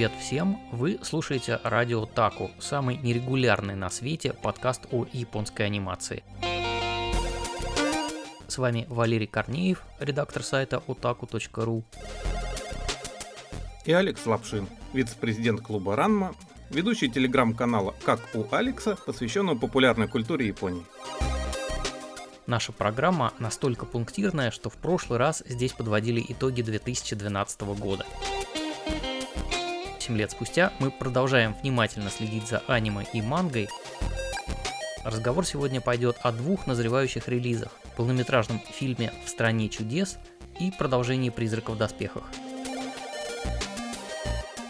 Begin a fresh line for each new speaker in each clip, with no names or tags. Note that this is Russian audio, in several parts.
привет всем! Вы слушаете Радио Таку, самый нерегулярный на свете подкаст о японской анимации. С вами Валерий Корнеев, редактор сайта otaku.ru.
И Алекс Лапшин, вице-президент клуба Ранма, ведущий телеграм-канала «Как у Алекса», посвященного популярной культуре Японии.
Наша программа настолько пунктирная, что в прошлый раз здесь подводили итоги 2012 года. 8 лет спустя мы продолжаем внимательно следить за аниме и мангой. Разговор сегодня пойдет о двух назревающих релизах – полнометражном фильме «В стране чудес» и продолжении «Призраков в доспехах».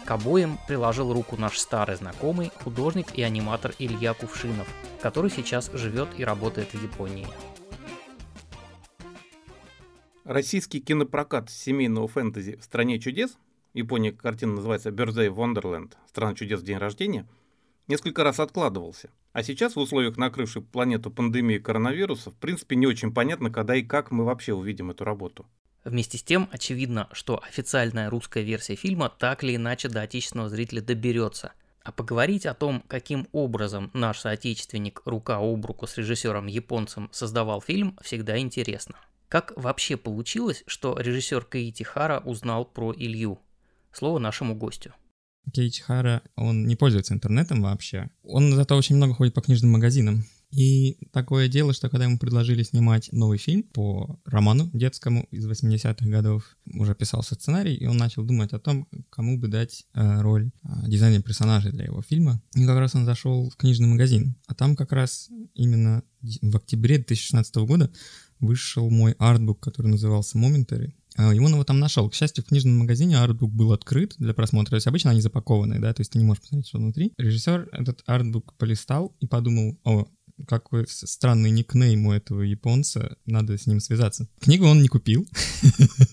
К обоим приложил руку наш старый знакомый, художник и аниматор Илья Кувшинов, который сейчас живет и работает в Японии.
Российский кинопрокат семейного фэнтези «В стране чудес» Япония картина называется Birthday Wonderland, страна чудес день рождения, несколько раз откладывался. А сейчас в условиях накрывшей планету пандемии коронавируса в принципе не очень понятно, когда и как мы вообще увидим эту работу.
Вместе с тем, очевидно, что официальная русская версия фильма так или иначе до отечественного зрителя доберется. А поговорить о том, каким образом наш соотечественник рука об руку с режиссером-японцем создавал фильм, всегда интересно. Как вообще получилось, что режиссер Каити Хара узнал про Илью? Слово нашему гостю.
Кейти Хара, он не пользуется интернетом вообще. Он зато очень много ходит по книжным магазинам. И такое дело, что когда ему предложили снимать новый фильм по роману детскому из 80-х годов, уже писался сценарий, и он начал думать о том, кому бы дать э, роль э, дизайнера персонажей для его фильма. И как раз он зашел в книжный магазин. А там как раз именно в октябре 2016 года вышел мой артбук, который назывался «Momentary», и он его там нашел. К счастью, в книжном магазине артбук был открыт для просмотра. То есть обычно они запакованы, да, то есть ты не можешь посмотреть, что внутри. Режиссер этот артбук полистал и подумал, о, какой странный никнейм у этого японца, надо с ним связаться. Книгу он не купил.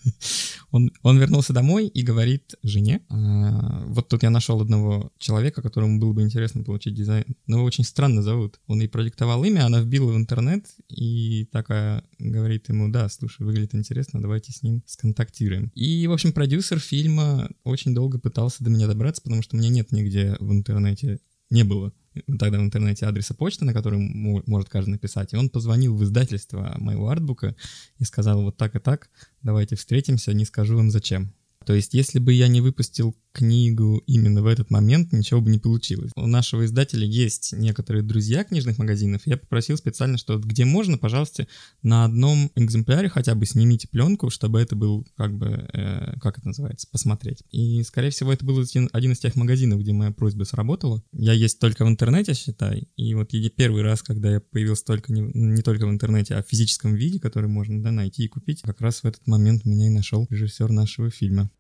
он, он вернулся домой и говорит жене, а, вот тут я нашел одного человека, которому было бы интересно получить дизайн, но его очень странно зовут. Он ей продиктовал имя, она вбила в интернет и такая говорит ему, да, слушай, выглядит интересно, давайте с ним сконтактируем. И, в общем, продюсер фильма очень долго пытался до меня добраться, потому что у меня нет нигде в интернете не было тогда в интернете адреса почты, на который может каждый написать. И он позвонил в издательство моего артбука и сказал вот так и так, давайте встретимся, не скажу вам зачем. То есть, если бы я не выпустил книгу именно в этот момент, ничего бы не получилось. У нашего издателя есть некоторые друзья книжных магазинов. Я попросил специально, что где можно, пожалуйста, на одном экземпляре хотя бы снимите пленку, чтобы это был, как бы, э, как это называется, посмотреть. И, скорее всего, это был один из тех магазинов, где моя просьба сработала. Я есть только в интернете, считай. И вот первый раз, когда я появился только не, не только в интернете, а в физическом виде, который можно да, найти и купить, как раз в этот момент меня и нашел режиссер нашего фильма.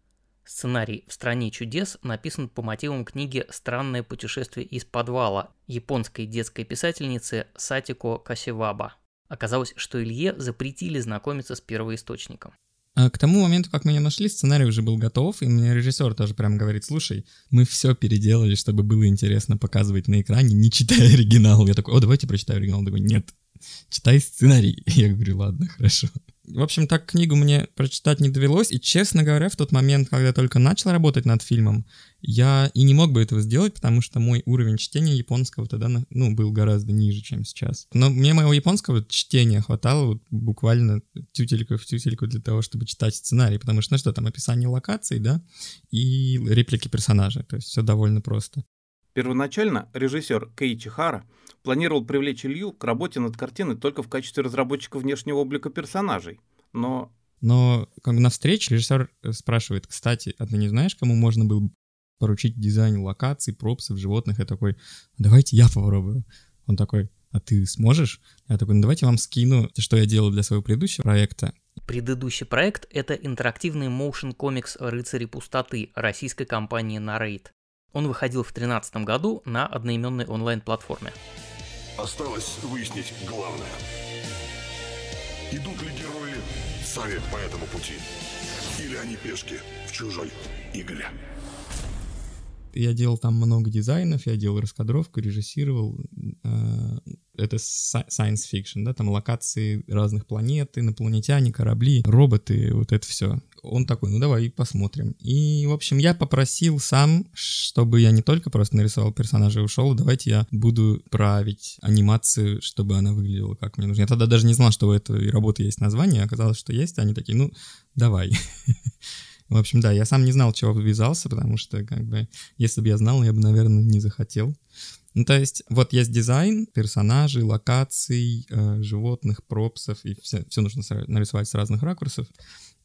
Сценарий «В стране чудес» написан по мотивам книги «Странное путешествие из подвала» японской детской писательницы Сатико Касиваба. Оказалось, что Илье запретили знакомиться с первоисточником.
А к тому моменту, как меня нашли, сценарий уже был готов, и мне режиссер тоже прям говорит, слушай, мы все переделали, чтобы было интересно показывать на экране, не читая оригинал. Я такой, о, давайте прочитаю оригинал. Он такой, нет, читай сценарий. Я говорю, ладно, хорошо. В общем, так книгу мне прочитать не довелось, и, честно говоря, в тот момент, когда я только начал работать над фильмом, я и не мог бы этого сделать, потому что мой уровень чтения японского тогда, ну, был гораздо ниже, чем сейчас. Но мне моего японского чтения хватало вот буквально тютельку в тютельку для того, чтобы читать сценарий, потому что, ну что, там описание локаций, да, и реплики персонажей, то есть все довольно просто.
Первоначально режиссер Кейчи Хара планировал привлечь Илью к работе над картиной только в качестве разработчика внешнего облика персонажей, но...
Но как на встрече режиссер э, спрашивает, кстати, а ты не знаешь, кому можно было поручить дизайн локаций, пропсов, животных? Я такой, давайте я попробую. Он такой, а ты сможешь? Я такой, ну давайте я вам скину, что я делал для своего предыдущего проекта.
Предыдущий проект — это интерактивный motion комикс «Рыцари пустоты» российской компании Narrate. Он выходил в 2013 году на одноименной онлайн-платформе.
Осталось выяснить главное. Идут ли герои сами по этому пути? Или они пешки в чужой игре?
Я делал там много дизайнов, я делал раскадровку, режиссировал. Э, это science fiction, да, там локации разных планет, инопланетяне, корабли, роботы, вот это все. Он такой, ну давай посмотрим. И, в общем, я попросил сам, чтобы я не только просто нарисовал персонажа и ушел, давайте я буду править анимацию, чтобы она выглядела как мне нужно. Я тогда даже не знал, что у этой работы есть название, оказалось, что есть. Они такие, ну, давай. В общем, да, я сам не знал, чего ввязался, потому что, как бы, если бы я знал, я бы, наверное, не захотел. Ну, то есть, вот есть дизайн персонажей, локаций, э, животных, пропсов, и все, все нужно нарисовать с разных ракурсов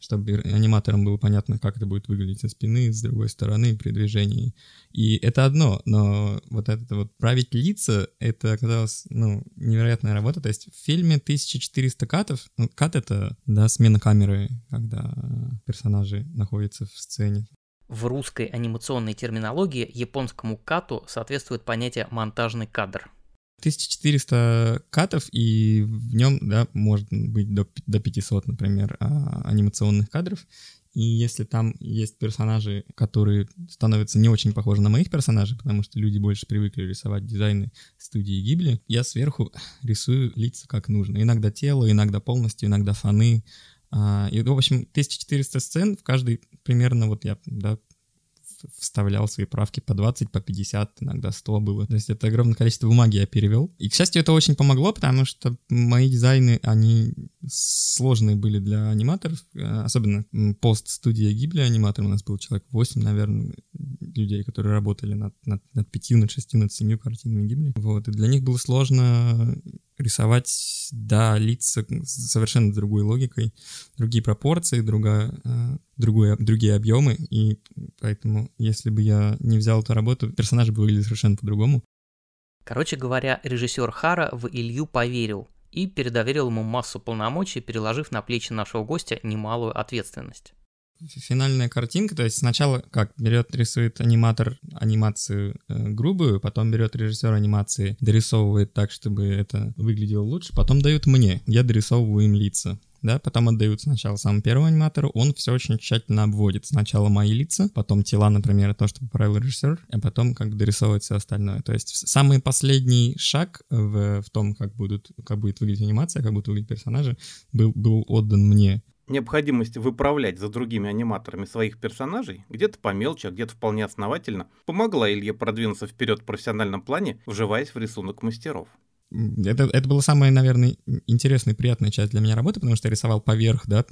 чтобы аниматорам было понятно, как это будет выглядеть со спины, с другой стороны, при движении. И это одно, но вот это вот править лица, это оказалось, ну, невероятная работа. То есть в фильме 1400 катов, ну, кат — это, да, смена камеры, когда персонажи находятся в сцене.
В русской анимационной терминологии японскому кату соответствует понятие «монтажный кадр».
1400 катов, и в нем, да, может быть до, до 500, например, а, анимационных кадров. И если там есть персонажи, которые становятся не очень похожи на моих персонажей, потому что люди больше привыкли рисовать дизайны студии Гибли, я сверху рисую лица как нужно. Иногда тело, иногда полностью, иногда фоны. А, и, в общем, 1400 сцен, в каждой примерно вот я, да, вставлял свои правки по 20, по 50, иногда 100 было. То есть это огромное количество бумаги я перевел. И, к счастью, это очень помогло, потому что мои дизайны, они сложные были для аниматоров, э, особенно пост-студия Гибли аниматор. У нас был человек 8, наверное, людей, которые работали над, над, над 5, над 6, над 7 картинами Гибли. Вот, и для них было сложно рисовать, да, лица совершенно другой логикой, другие пропорции, другая, э, другое, другие объемы, и поэтому, если бы я не взял эту работу, персонажи бы выглядели совершенно по-другому.
Короче говоря, режиссер Хара в Илью поверил и передоверил ему массу полномочий, переложив на плечи нашего гостя немалую ответственность
финальная картинка, то есть сначала как берет, рисует аниматор анимацию э, грубую, потом берет режиссер анимации, дорисовывает так, чтобы это выглядело лучше, потом дают мне, я дорисовываю им лица. Да, потом отдают сначала самому первому аниматору, он все очень тщательно обводит. Сначала мои лица, потом тела, например, то, что поправил режиссер, а потом как бы дорисовывает все остальное. То есть самый последний шаг в, в том, как, будут, как будет выглядеть анимация, как будут выглядеть персонажи, был, был отдан мне
необходимость выправлять за другими аниматорами своих персонажей, где-то по мелочи, а где-то вполне основательно, помогла Илье продвинуться вперед в профессиональном плане, вживаясь в рисунок мастеров.
Это, это была самая, наверное, интересная и приятная часть для меня работы, потому что я рисовал поверх, да,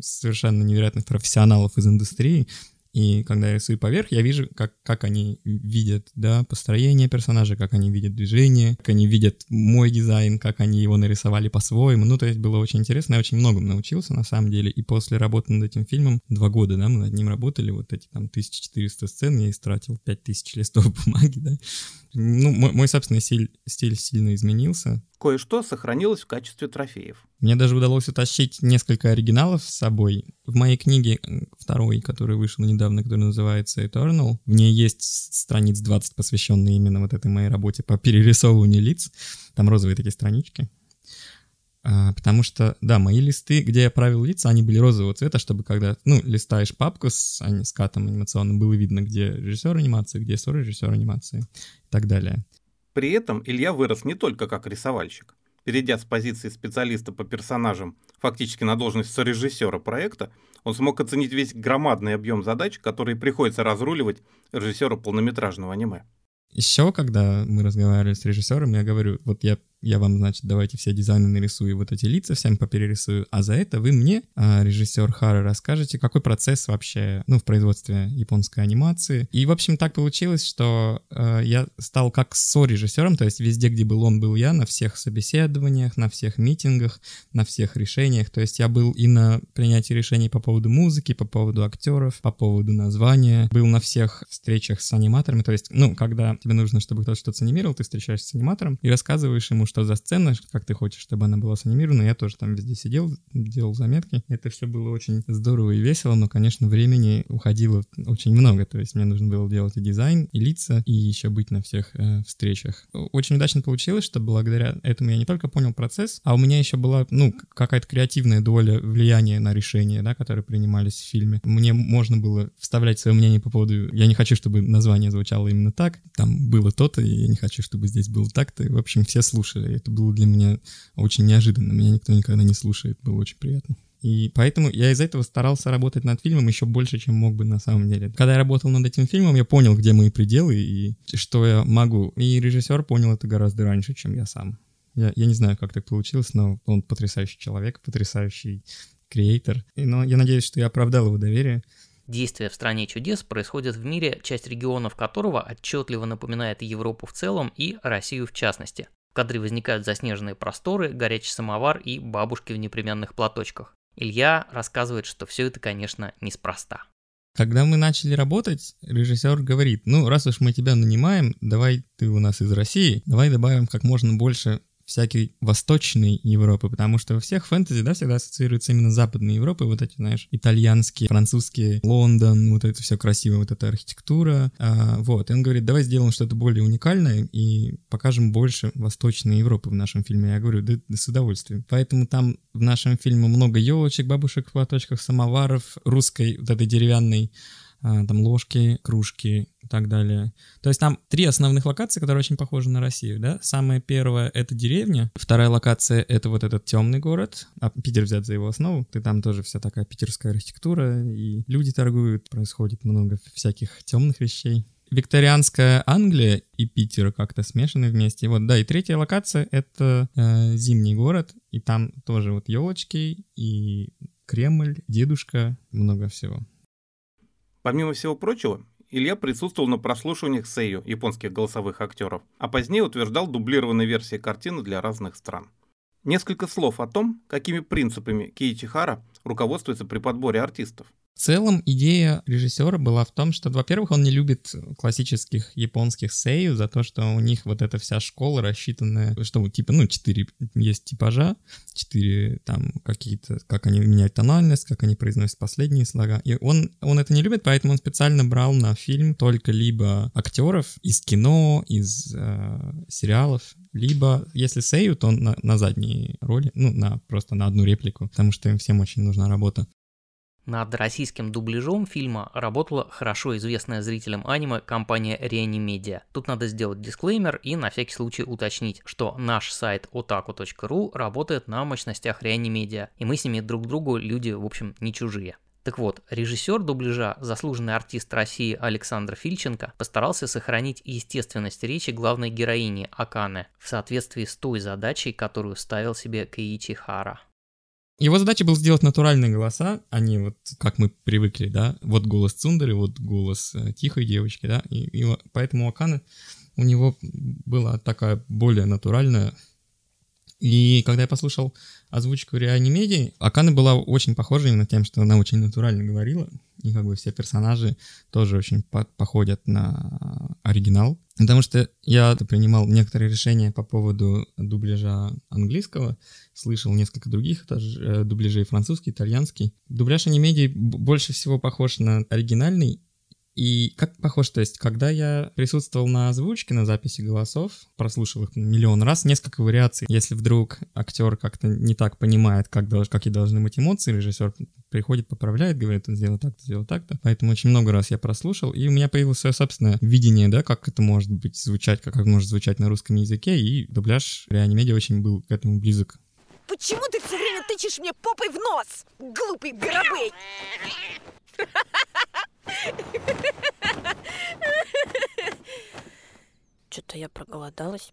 совершенно невероятных профессионалов из индустрии, и когда я рисую поверх, я вижу, как, как они видят да, построение персонажа, как они видят движение, как они видят мой дизайн, как они его нарисовали по-своему. Ну, то есть было очень интересно, я очень многому научился на самом деле. И после работы над этим фильмом, два года, да, мы над ним работали, вот эти там 1400 сцен, я истратил 5000 листов бумаги, да. Ну, мой, мой собственный стиль, стиль сильно изменился.
Кое-что сохранилось в качестве трофеев.
Мне даже удалось утащить несколько оригиналов с собой. В моей книге второй, который вышел недавно, который называется Eternal, в ней есть страниц 20, посвященные именно вот этой моей работе по перерисовыванию лиц. Там розовые такие странички. А, потому что, да, мои листы, где я правил лица, они были розового цвета, чтобы когда, ну, листаешь папку с, а с катом анимационным, было видно, где режиссер анимации, где режиссер анимации и так далее.
При этом Илья вырос не только как рисовальщик. Перейдя с позиции специалиста по персонажам фактически на должность сорежиссера проекта, он смог оценить весь громадный объем задач, которые приходится разруливать режиссеру полнометражного аниме.
Еще, когда мы разговаривали с режиссером, я говорю, вот я я вам, значит, давайте все дизайны нарисую, вот эти лица всем поперерисую, а за это вы мне, а, режиссер Хара, расскажете, какой процесс вообще, ну, в производстве японской анимации. И, в общем, так получилось, что э, я стал как со-режиссером, то есть везде, где был он, был я, на всех собеседованиях, на всех митингах, на всех решениях, то есть я был и на принятии решений по поводу музыки, по поводу актеров, по поводу названия, был на всех встречах с аниматорами, то есть, ну, когда тебе нужно, чтобы кто-то что-то анимировал, ты встречаешься с аниматором и рассказываешь ему, что за сцена, как ты хочешь, чтобы она была санимирована. Я тоже там везде сидел, делал заметки. Это все было очень здорово и весело, но, конечно, времени уходило очень много. То есть мне нужно было делать и дизайн, и лица, и еще быть на всех э, встречах. Очень удачно получилось, что благодаря этому я не только понял процесс, а у меня еще была, ну, какая-то креативная доля влияния на решения, да, которые принимались в фильме. Мне можно было вставлять свое мнение по поводу... Я не хочу, чтобы название звучало именно так. Там было то-то, и я не хочу, чтобы здесь было так-то. В общем, все слушали это было для меня очень неожиданно. Меня никто никогда не слушает, было очень приятно. И поэтому я из этого старался работать над фильмом еще больше, чем мог бы на самом деле. Когда я работал над этим фильмом, я понял, где мои пределы и что я могу. И режиссер понял это гораздо раньше, чем я сам. Я, я не знаю, как так получилось, но он потрясающий человек, потрясающий креатор. Но я надеюсь, что я оправдал его доверие.
Действие в стране чудес происходит в мире, часть регионов которого отчетливо напоминает Европу в целом и Россию в частности. В кадре возникают заснеженные просторы, горячий самовар и бабушки в непремянных платочках. Илья рассказывает, что все это, конечно, неспроста.
Когда мы начали работать, режиссер говорит, ну, раз уж мы тебя нанимаем, давай ты у нас из России, давай добавим как можно больше всякой восточной Европы, потому что во всех фэнтези, да, всегда ассоциируется именно западной Европой, вот эти, знаешь, итальянские, французские, Лондон, вот это все красиво, вот эта архитектура, а, вот, и он говорит, давай сделаем что-то более уникальное и покажем больше восточной Европы в нашем фильме. Я говорю, да, да с удовольствием. Поэтому там в нашем фильме много елочек, бабушек в платочках, самоваров, русской вот этой деревянной там ложки, кружки и так далее. То есть там три основных локации, которые очень похожи на Россию, да. Самая первая — это деревня, вторая локация — это вот этот темный город, а Питер взят за его основу, ты там тоже вся такая питерская архитектура, и люди торгуют, происходит много всяких темных вещей. Викторианская Англия и Питер как-то смешаны вместе. Вот, да, и третья локация — это э, зимний город, и там тоже вот елочки и Кремль, дедушка, много всего.
Помимо всего прочего, Илья присутствовал на прослушиваниях Сейю японских голосовых актеров, а позднее утверждал дублированные версии картины для разных стран. Несколько слов о том, какими принципами Киичихара руководствуется при подборе артистов.
В целом идея режиссера была в том, что, во-первых, он не любит классических японских сею за то, что у них вот эта вся школа рассчитанная, что типа, ну, четыре есть типажа, четыре там какие-то, как они меняют тональность, как они произносят последние слога. И он, он это не любит, поэтому он специально брал на фильм только либо актеров из кино, из э, сериалов, либо, если сею, то на, на задней роли, ну, на, просто на одну реплику, потому что им всем очень нужна работа.
Над российским дубляжом фильма работала хорошо известная зрителям аниме компания Reanimedia. Тут надо сделать дисклеймер и на всякий случай уточнить, что наш сайт otaku.ru работает на мощностях Reanimedia, и мы с ними друг другу люди, в общем, не чужие. Так вот, режиссер дубляжа, заслуженный артист России Александр Фильченко, постарался сохранить естественность речи главной героини Аканы в соответствии с той задачей, которую ставил себе Кеичи Хара.
Его задача была сделать натуральные голоса, а не вот как мы привыкли, да, вот голос Цундеры, вот голос э, тихой девочки, да, и, и поэтому Акана у него была такая более натуральная. И когда я послушал озвучку реанимедии, Акана была очень похожа именно тем, что она очень натурально говорила, и как бы все персонажи тоже очень по походят на оригинал. Потому что я принимал некоторые решения по поводу дубляжа английского, слышал несколько других э, дубляжей французский, итальянский. Дубляж анимедии больше всего похож на оригинальный, и как похож, то есть, когда я присутствовал на озвучке, на записи голосов, прослушал их миллион раз, несколько вариаций. Если вдруг актер как-то не так понимает, как, какие должны быть эмоции, режиссер приходит, поправляет, говорит, он сделал так-то, сделал так-то. Поэтому очень много раз я прослушал, и у меня появилось свое собственное видение, да, как это может быть звучать, как это может звучать на русском языке, и дубляж реанимедиа очень был к этому близок.
Почему ты все время тычешь мне попой в нос, глупый Барабей? Что-то я проголодалась.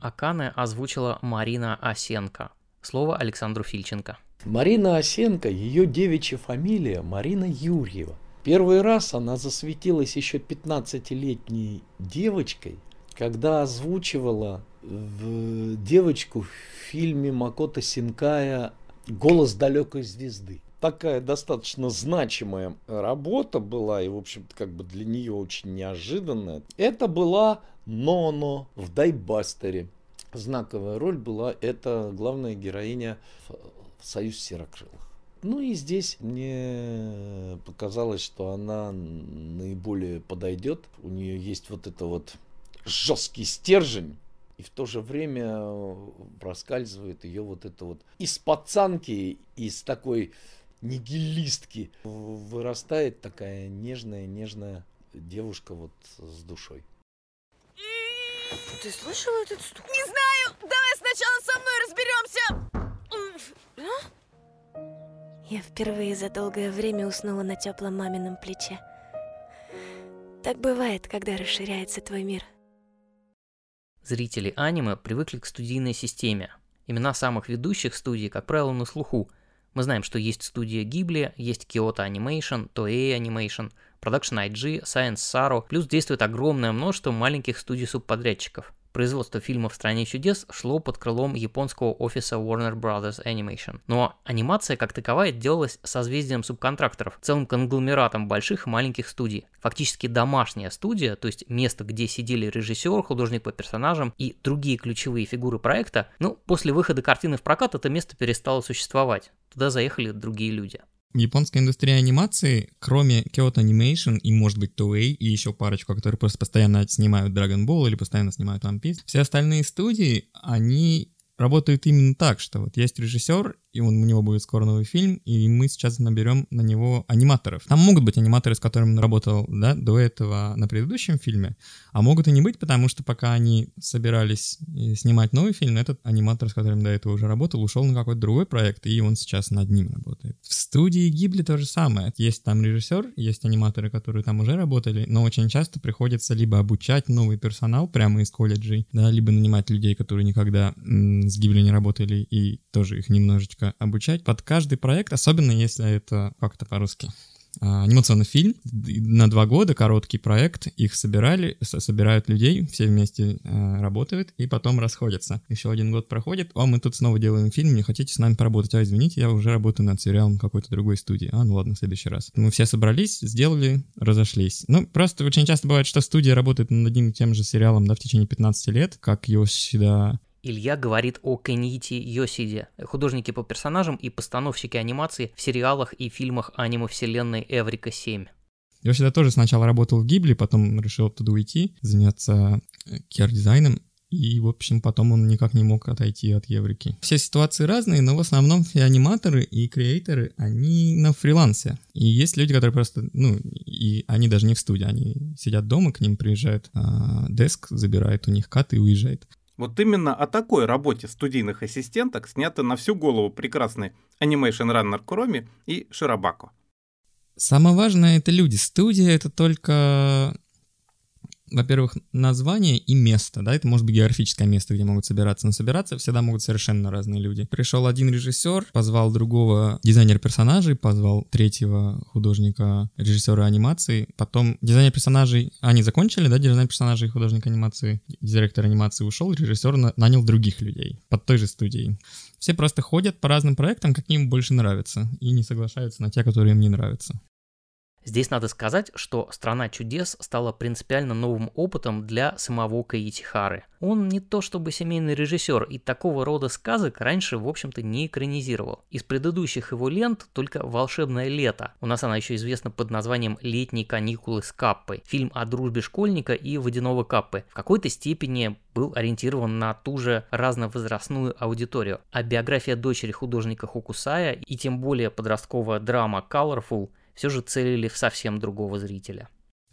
Аканы озвучила Марина Осенко. Слово Александру Фильченко.
Марина Осенко, ее девичья фамилия Марина Юрьева. Первый раз она засветилась еще 15-летней девочкой, когда озвучивала в девочку в фильме Макото Синкая «Голос далекой звезды» такая достаточно значимая работа была, и, в общем-то, как бы для нее очень неожиданная. Это была Ноно в Дайбастере. Знаковая роль была это главная героиня в Союз Серокрылых. Ну и здесь мне показалось, что она наиболее подойдет. У нее есть вот это вот жесткий стержень, и в то же время проскальзывает ее вот это вот из пацанки, из такой нигилистки вырастает такая нежная, нежная девушка вот с душой.
Ты слышал этот стук? Не знаю! Давай сначала со мной разберемся!
Я впервые за долгое время уснула на теплом мамином плече. Так бывает, когда расширяется твой мир.
Зрители аниме привыкли к студийной системе. Имена самых ведущих студий, как правило, на слуху. Мы знаем, что есть студия Ghibli, есть Kyoto Animation, Toei Animation, Production IG, Science Saro, плюс действует огромное множество маленьких студий-субподрядчиков. Производство фильмов в «Стране чудес» шло под крылом японского офиса Warner Brothers Animation. Но анимация как таковая делалась созвездием субконтракторов, целым конгломератом больших и маленьких студий. Фактически домашняя студия, то есть место, где сидели режиссер, художник по персонажам и другие ключевые фигуры проекта, ну, после выхода картины в прокат это место перестало существовать. Туда заехали другие люди
японская индустрия анимации, кроме Kyoto Animation и, может быть, Toei и еще парочку, которые просто постоянно снимают Dragon Ball или постоянно снимают One Piece, все остальные студии, они работают именно так, что вот есть режиссер, и он, у него будет скоро новый фильм, и мы сейчас наберем на него аниматоров. Там могут быть аниматоры, с которыми он работал да, до этого на предыдущем фильме, а могут и не быть, потому что пока они собирались э, снимать новый фильм, этот аниматор, с которым до этого уже работал, ушел на какой-то другой проект, и он сейчас над ним работает. В студии Гибли то же самое. Есть там режиссер, есть аниматоры, которые там уже работали, но очень часто приходится либо обучать новый персонал прямо из колледжей, да, либо нанимать людей, которые никогда м- с Гибли не работали, и тоже их немножечко немножко обучать под каждый проект, особенно если это как-то по-русски а, анимационный фильм на два года, короткий проект, их собирали, собирают людей, все вместе э, работают и потом расходятся. Еще один год проходит, а мы тут снова делаем фильм, не хотите с нами поработать? А, извините, я уже работаю над сериалом какой-то другой студии. А, ну ладно, в следующий раз. Мы все собрались, сделали, разошлись. Ну, просто очень часто бывает, что студия работает над одним и тем же сериалом, да, в течение 15 лет, как Йосида
Илья говорит о Кенити Йосиде, художнике по персонажам и постановщике анимации в сериалах и фильмах аниме-вселенной Эврика 7.
Йосида тоже сначала работал в Гибли, потом решил оттуда уйти, заняться э, кер-дизайном, и, в общем, потом он никак не мог отойти от Еврики. Все ситуации разные, но в основном все аниматоры и креаторы, они на фрилансе. И есть люди, которые просто, ну, и они даже не в студии, они сидят дома, к ним приезжает а, деск, забирает у них кат и уезжает.
Вот именно о такой работе студийных ассистенток снято на всю голову прекрасный Animation Runner Куроми и Ширабако.
Самое важное это люди. Студия это только во-первых, название и место, да, это может быть географическое место, где могут собираться, но собираться всегда могут совершенно разные люди. Пришел один режиссер, позвал другого дизайнера персонажей, позвал третьего художника, режиссера анимации, потом дизайнер персонажей, они закончили, да, дизайнер персонажей художник анимации, директор анимации ушел, режиссер нанял других людей под той же студией. Все просто ходят по разным проектам, какие им больше нравятся, и не соглашаются на те, которые им не нравятся.
Здесь надо сказать, что «Страна чудес» стала принципиально новым опытом для самого Каити Он не то чтобы семейный режиссер, и такого рода сказок раньше, в общем-то, не экранизировал. Из предыдущих его лент только «Волшебное лето». У нас она еще известна под названием «Летние каникулы с Каппой». Фильм о дружбе школьника и водяного Каппы. В какой-то степени был ориентирован на ту же разновозрастную аудиторию. А биография дочери художника Хокусая и тем более подростковая драма Colorful – все же целили в совсем другого зрителя.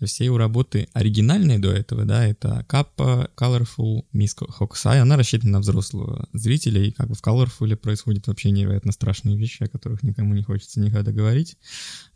Все его работы оригинальные до этого, да, это Kappa, Colorful, Miss Hokusai, она рассчитана на взрослого зрителя, и как бы в Colorful происходят вообще невероятно страшные вещи, о которых никому не хочется никогда говорить.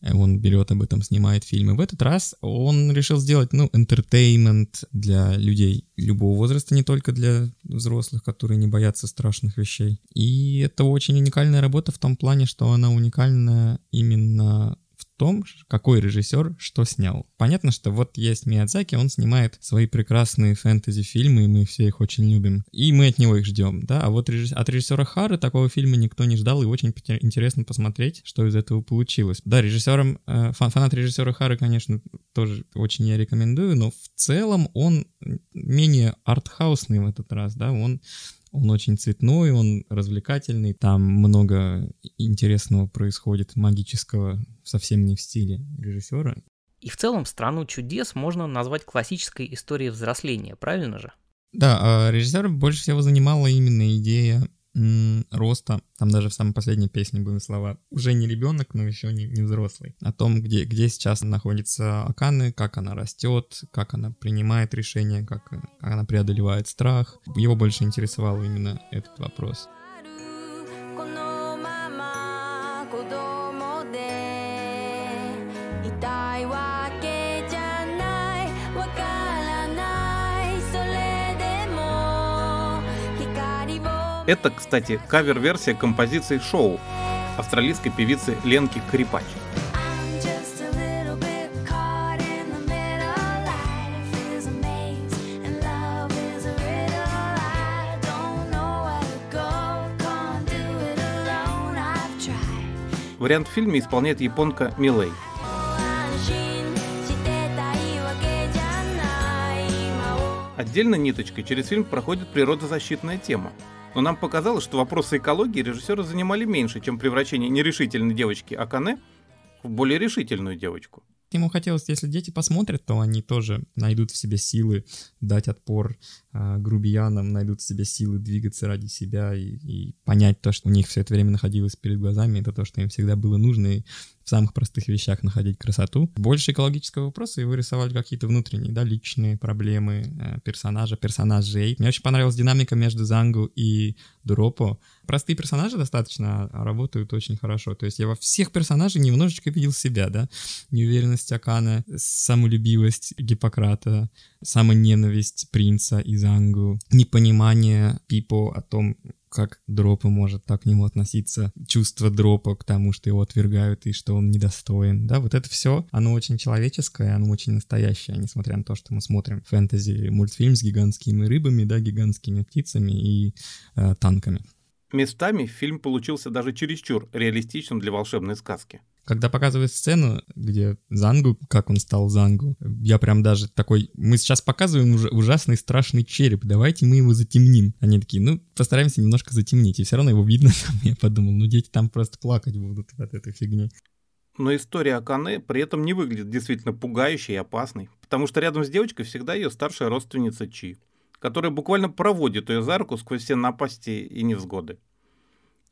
Э, он берет об этом, снимает фильмы. В этот раз он решил сделать, ну, entertainment для людей любого возраста, не только для взрослых, которые не боятся страшных вещей. И это очень уникальная работа в том плане, что она уникальна именно том, какой режиссер что снял. Понятно, что вот есть Миядзаки, он снимает свои прекрасные фэнтези-фильмы, и мы все их очень любим. И мы от него их ждем, да. А вот режисс... от режиссера Хары такого фильма никто не ждал, и очень интересно посмотреть, что из этого получилось. Да, режиссером, э, фан фанат режиссера Хары, конечно, тоже очень я рекомендую, но в целом он менее артхаусный в этот раз, да, он он очень цветной, он развлекательный, там много интересного происходит, магического, совсем не в стиле режиссера.
И в целом «Страну чудес» можно назвать классической историей взросления, правильно же?
Да, а режиссера больше всего занимала именно идея роста, там даже в самой последней песне были слова, уже не ребенок, но еще не, не взрослый, о том, где, где сейчас находится Аканы, как она растет, как она принимает решения, как, как она преодолевает страх. Его больше интересовал именно этот вопрос.
Это, кстати, кавер-версия композиции «Шоу» австралийской певицы Ленки Крипач. Вариант в фильме исполняет японка Милей. Отдельно ниточкой через фильм проходит природозащитная тема. Но нам показалось, что вопросы экологии режиссеры занимали меньше, чем превращение нерешительной девочки Акане в более решительную девочку.
Ему хотелось, если дети посмотрят, то они тоже найдут в себе силы дать отпор э, грубиянам, найдут в себе силы двигаться ради себя и, и понять то, что у них все это время находилось перед глазами, это то, что им всегда было нужно, и в самых простых вещах находить красоту. Больше экологического вопроса и вырисовать какие-то внутренние, да, личные проблемы э, персонажа, персонажей. Мне очень понравилась динамика между Зангу и Дропо. Простые персонажи достаточно работают очень хорошо. То есть я во всех персонажах немножечко видел себя, да. Неуверенность Акана, самолюбивость Гиппократа, самоненависть принца и Зангу, непонимание Пипо о том, как Дропа может так к нему относиться, чувство Дропа к тому, что его отвергают и что он недостоин. Да, вот это все, оно очень человеческое, оно очень настоящее, несмотря на то, что мы смотрим фэнтези мультфильм с гигантскими рыбами, да, гигантскими птицами и э, танками.
Местами фильм получился даже чересчур реалистичным для волшебной сказки.
Когда показывают сцену, где Зангу, как он стал Зангу, я прям даже такой, мы сейчас показываем уже ужасный страшный череп, давайте мы его затемним. Они такие, ну, постараемся немножко затемнить, и все равно его видно там. Я подумал, ну, дети там просто плакать будут от этой фигни.
Но история Акане при этом не выглядит действительно пугающей и опасной, потому что рядом с девочкой всегда ее старшая родственница Чи, которая буквально проводит ее за руку сквозь все напасти и невзгоды.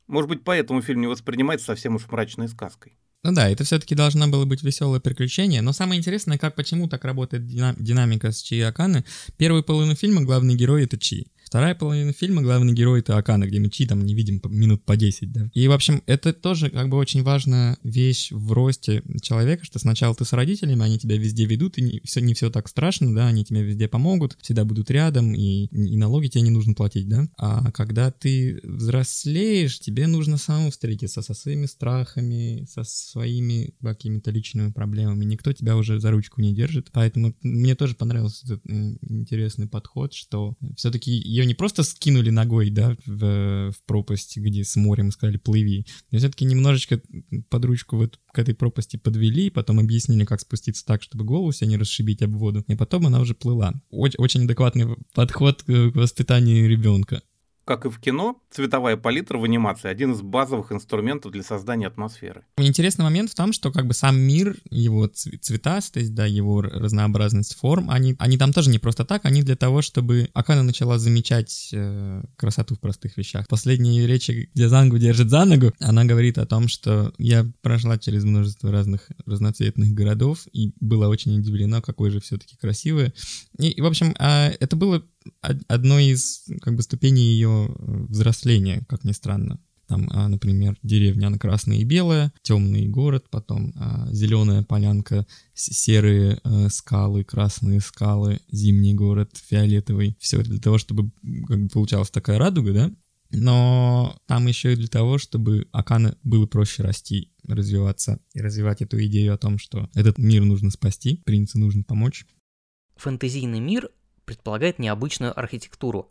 Может быть, поэтому фильм не воспринимается совсем уж мрачной сказкой.
Ну да, это все-таки должно было быть веселое приключение. Но самое интересное, как почему так работает динамика с Чи и Аканы. Первую половину фильма главный герой это Чи. Вторая половина фильма, главный герой это Акана, где мы Чи там не видим минут по 10, да. И, в общем, это тоже как бы очень важная вещь в росте человека, что сначала ты с родителями, они тебя везде ведут, и не все, не все так страшно, да, они тебе везде помогут, всегда будут рядом, и, и налоги тебе не нужно платить, да. А когда ты взрослеешь, тебе нужно самому встретиться со своими страхами, со своими какими-то личными проблемами. Никто тебя уже за ручку не держит. Поэтому мне тоже понравился этот э, интересный подход, что все-таки ее не просто скинули ногой, да, в, в пропасть, где с морем, сказали, плыви. Но все-таки немножечко под ручку в эту, к этой пропасти подвели, потом объяснили, как спуститься так, чтобы голову себе не расшибить об воду. И потом она уже плыла. Очень, очень адекватный подход к воспитанию ребенка.
Как и в кино, цветовая палитра в анимации – один из базовых инструментов для создания атмосферы.
Интересный момент в том, что как бы сам мир, его цветастость, да, его разнообразность форм, они, они там тоже не просто так, они для того, чтобы Акана начала замечать э, красоту в простых вещах. Последние речи, где Зангу держит за ногу, она говорит о том, что я прошла через множество разных разноцветных городов и была очень удивлена, какой же все-таки красивый. И, в общем, э, это было одной из как бы ступеней ее э, взросления, как ни странно. Там, а, например, деревня она красная и белая, темный город, потом а, зеленая полянка, серые а, скалы, красные скалы, зимний город, фиолетовый. Все для того, чтобы как бы получалась такая радуга, да? Но там еще и для того, чтобы Акана было проще расти, развиваться и развивать эту идею о том, что этот мир нужно спасти, принцу нужно помочь.
Фэнтезийный мир предполагает необычную архитектуру.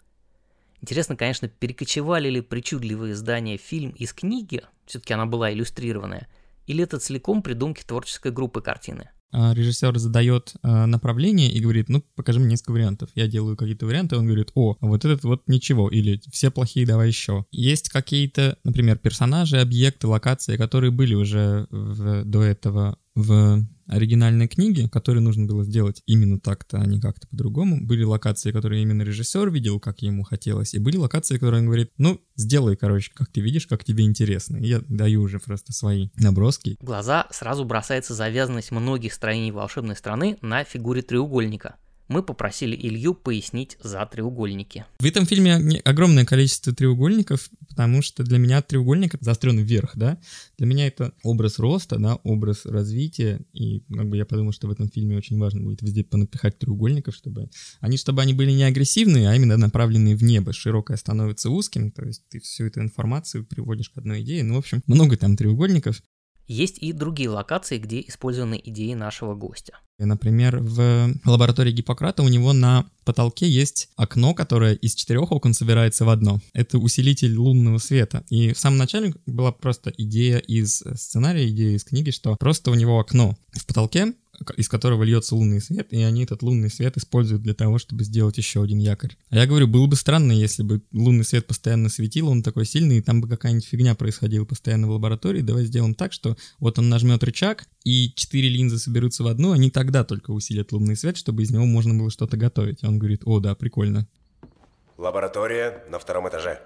Интересно, конечно, перекочевали ли причудливые здания фильм из книги, все-таки она была иллюстрированная, или это целиком придумки творческой группы картины.
А, режиссер задает а, направление и говорит, ну, покажи мне несколько вариантов. Я делаю какие-то варианты, он говорит, о, вот этот вот ничего, или все плохие, давай еще. Есть какие-то, например, персонажи, объекты, локации, которые были уже в, до этого в оригинальной книге, которые нужно было сделать именно так-то, а не как-то по-другому. Были локации, которые именно режиссер видел, как ему хотелось, и были локации, которые он говорит, ну, сделай, короче, как ты видишь, как тебе интересно. И я даю уже просто свои наброски.
В глаза сразу бросается завязанность многих строений волшебной страны на фигуре треугольника. Мы попросили Илью пояснить за треугольники.
В этом фильме огромное количество треугольников, потому что для меня треугольник заострен вверх, да. Для меня это образ роста, да, образ развития, и как бы я подумал, что в этом фильме очень важно будет везде понапихать треугольников, чтобы они, чтобы они были не агрессивные, а именно направленные в небо. Широкое становится узким, то есть ты всю эту информацию приводишь к одной идее. Ну, в общем, много там треугольников.
Есть и другие локации, где использованы идеи нашего гостя.
Например, в лаборатории Гиппократа у него на потолке есть окно, которое из четырех окон собирается в одно. Это усилитель лунного света. И в самом начале была просто идея из сценария, идея из книги, что просто у него окно в потолке, из которого льется лунный свет, и они этот лунный свет используют для того, чтобы сделать еще один якорь. А я говорю, было бы странно, если бы лунный свет постоянно светил, он такой сильный, и там бы какая-нибудь фигня происходила постоянно в лаборатории. Давай сделаем так, что вот он нажмет рычаг, и четыре линзы соберутся в одну, они тогда только усилят лунный свет, чтобы из него можно было что-то готовить. И он говорит, о, да, прикольно.
Лаборатория на втором этаже.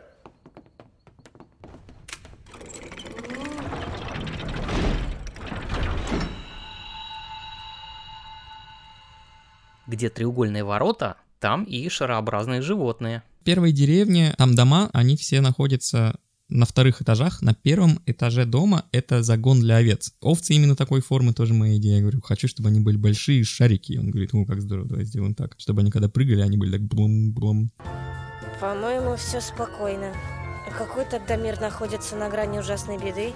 Где треугольные ворота, там и шарообразные животные.
В первой деревне, там дома, они все находятся на вторых этажах. На первом этаже дома это загон для овец. Овцы именно такой формы тоже моя идея. Я говорю, хочу, чтобы они были большие шарики. Он говорит, ну как здорово, давай сделаем так. Чтобы они когда прыгали, они были так блум-блум.
По-моему, все спокойно. Какой тогда мир находится на грани ужасной беды?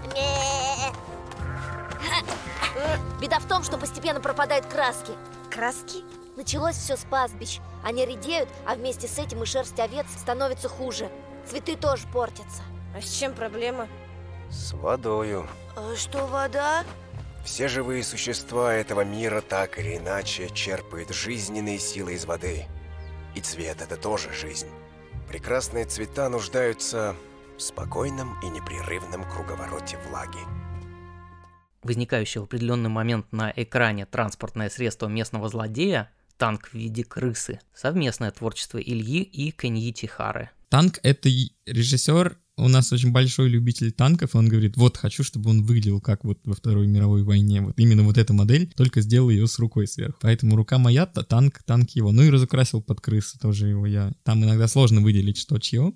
Беда в том, что постепенно пропадают краски.
Краски?
Началось все с пастбищ. Они редеют, а вместе с этим и шерсть овец становится хуже. Цветы тоже портятся.
А с чем проблема?
С водою.
А что вода?
Все живые существа этого мира так или иначе черпают жизненные силы из воды. И цвет – это тоже жизнь. Прекрасные цвета нуждаются в спокойном и непрерывном круговороте влаги.
Возникающий в определенный момент на экране транспортное средство местного злодея – танк в виде крысы. Совместное творчество Ильи и Каньити Хары.
Танк — это режиссер у нас очень большой любитель танков, и он говорит, вот, хочу, чтобы он выглядел как вот во Второй мировой войне. Вот именно вот эта модель, только сделал ее с рукой сверху. Поэтому рука моя, танк, танк его. Ну и разукрасил под крысу тоже его я. Там иногда сложно выделить, что чье.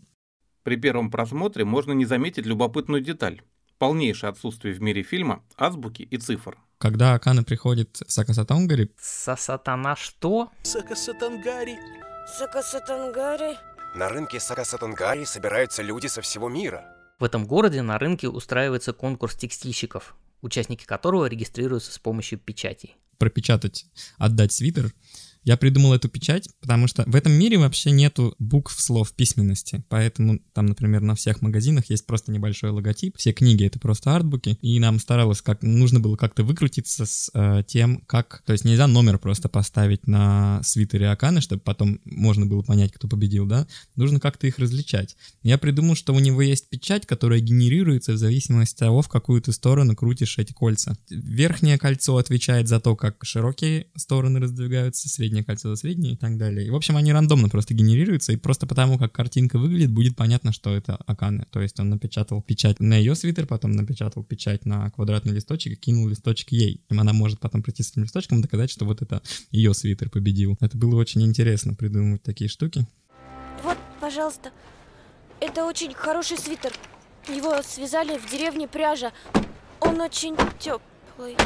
При первом просмотре можно не заметить любопытную деталь. Полнейшее отсутствие в мире фильма азбуки и цифр.
Когда Акана приходит Сакасатонгари...
Сасатана что?
Сакасатангари.
Сакасатангари?
На рынке Сакасатангари собираются люди со всего мира.
В этом городе на рынке устраивается конкурс текстильщиков, участники которого регистрируются с помощью печатей.
Пропечатать, отдать свитер я придумал эту печать, потому что в этом мире вообще нету букв слов письменности, поэтому там, например, на всех магазинах есть просто небольшой логотип, все книги это просто артбуки, и нам старалось как нужно было как-то выкрутиться с э, тем, как, то есть нельзя номер просто поставить на свитере Аканы, чтобы потом можно было понять, кто победил, да, нужно как-то их различать. Я придумал, что у него есть печать, которая генерируется в зависимости от того, в какую ты сторону крутишь эти кольца. Верхнее кольцо отвечает за то, как широкие стороны раздвигаются, среднее среднее кольцо за среднее и так далее. И, в общем, они рандомно просто генерируются, и просто потому, как картинка выглядит, будет понятно, что это Аканы. То есть он напечатал печать на ее свитер, потом напечатал печать на квадратный листочек и кинул листочек ей. И она может потом прийти с этим листочком и доказать, что вот это ее свитер победил. Это было очень интересно придумывать такие штуки.
Вот, пожалуйста. Это очень хороший свитер. Его связали в деревне пряжа. Он очень теплый.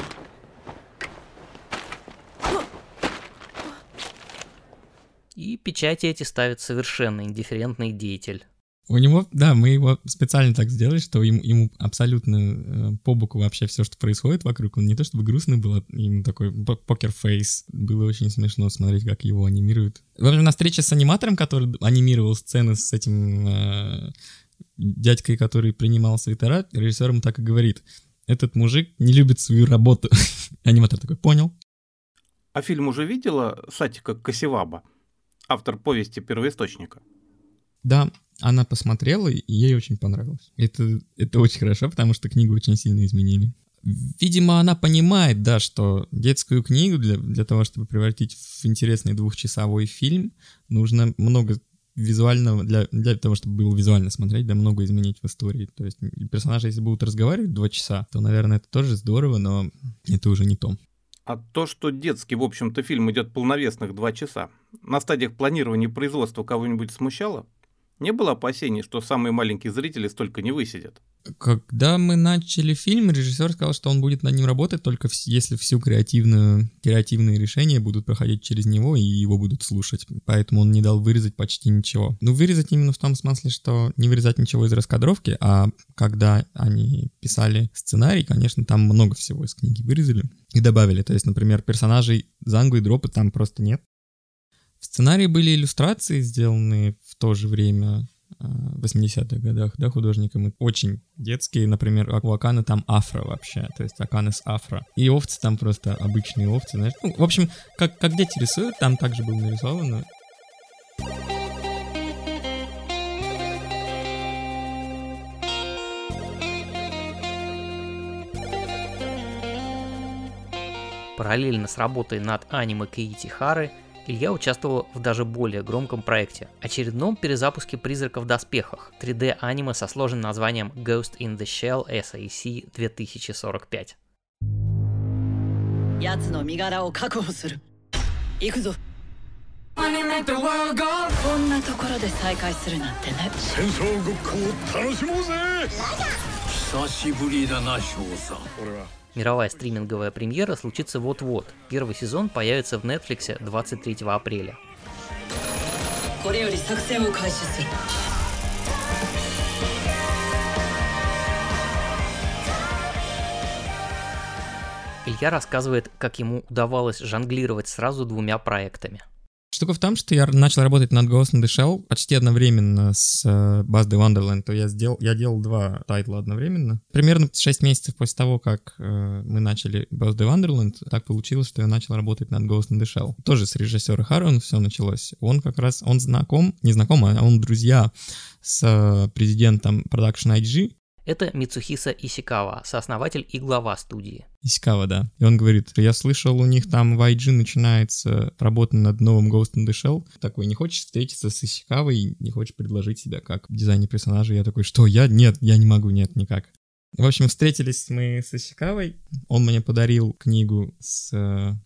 И печати эти ставит совершенно индифферентный деятель.
У него, да, мы его специально так сделали, что ему, ему абсолютно э, по боку вообще все, что происходит вокруг. Он не то чтобы грустный был, а ему такой покер-фейс. Было очень смешно смотреть, как его анимируют. В общем, на встрече с аниматором, который анимировал сцены с этим э, дядькой, который принимал свитера, режиссер ему так и говорит. Этот мужик не любит свою работу. Аниматор такой, понял.
А фильм уже видела Сатика Касиваба? Автор повести первоисточника.
Да, она посмотрела, и ей очень понравилось. Это, это очень хорошо, потому что книгу очень сильно изменили. Видимо, она понимает, да, что детскую книгу для, для того, чтобы превратить в интересный двухчасовой фильм, нужно много визуального, для, для того, чтобы было визуально смотреть, да, много изменить в истории. То есть персонажи, если будут разговаривать два часа, то, наверное, это тоже здорово, но это уже не то.
А то, что детский, в общем-то, фильм идет полновесных два часа, на стадиях планирования производства кого-нибудь смущало? Не было опасений, что самые маленькие зрители столько не высидят?
Когда мы начали фильм, режиссер сказал, что он будет над ним работать только если всю креативную, креативные решения будут проходить через него и его будут слушать. Поэтому он не дал вырезать почти ничего. Ну, вырезать именно в том смысле, что не вырезать ничего из раскадровки, а когда они писали сценарий, конечно, там много всего из книги вырезали и добавили. То есть, например, персонажей Зангу и Дропы там просто нет. В сценарии были иллюстрации, сделанные в то же время, в 80-х годах, да, художником. Очень детские, например, у Аканы там афро вообще, то есть Аканы с афро. И овцы там просто обычные овцы, знаешь. Ну, в общем, как, как дети рисуют, там также было нарисовано.
Параллельно с работой над аниме Кейти Хары – Илья участвовал в даже более громком проекте – очередном перезапуске «Призрака в доспехах» 3D-аниме со сложным названием Ghost in the Shell SAC 2045. 奴の身柄を確保する行くぞこんなところで再会するなんてね戦争ごっこを楽しもうぜ久しぶりだな翔さん俺は Мировая стриминговая премьера случится вот-вот. Первый сезон появится в Netflix 23 апреля. Илья рассказывает, как ему удавалось жонглировать сразу двумя проектами.
Штука в том, что я начал работать над Ghost in the Shell почти одновременно с uh, Buzz the Wonderland, то я, сделал, я делал два тайтла одновременно. Примерно 6 месяцев после того, как uh, мы начали Buzz the Wonderland, так получилось, что я начал работать над Ghost in the Shell. Тоже с режиссера Харрон все началось. Он как раз, он знаком, не знаком, а он друзья с uh, президентом Production IG,
это Мицухиса Исикава, сооснователь и глава студии.
Исикава, да. И он говорит, я слышал, у них там в IG начинается работа над новым Ghost in the Shell. Такой, не хочешь встретиться с Исикавой, не хочешь предложить себя как дизайнер персонажа? Я такой, что, я? Нет, я не могу, нет, никак. В общем, встретились мы с Исикавой. Он мне подарил книгу с,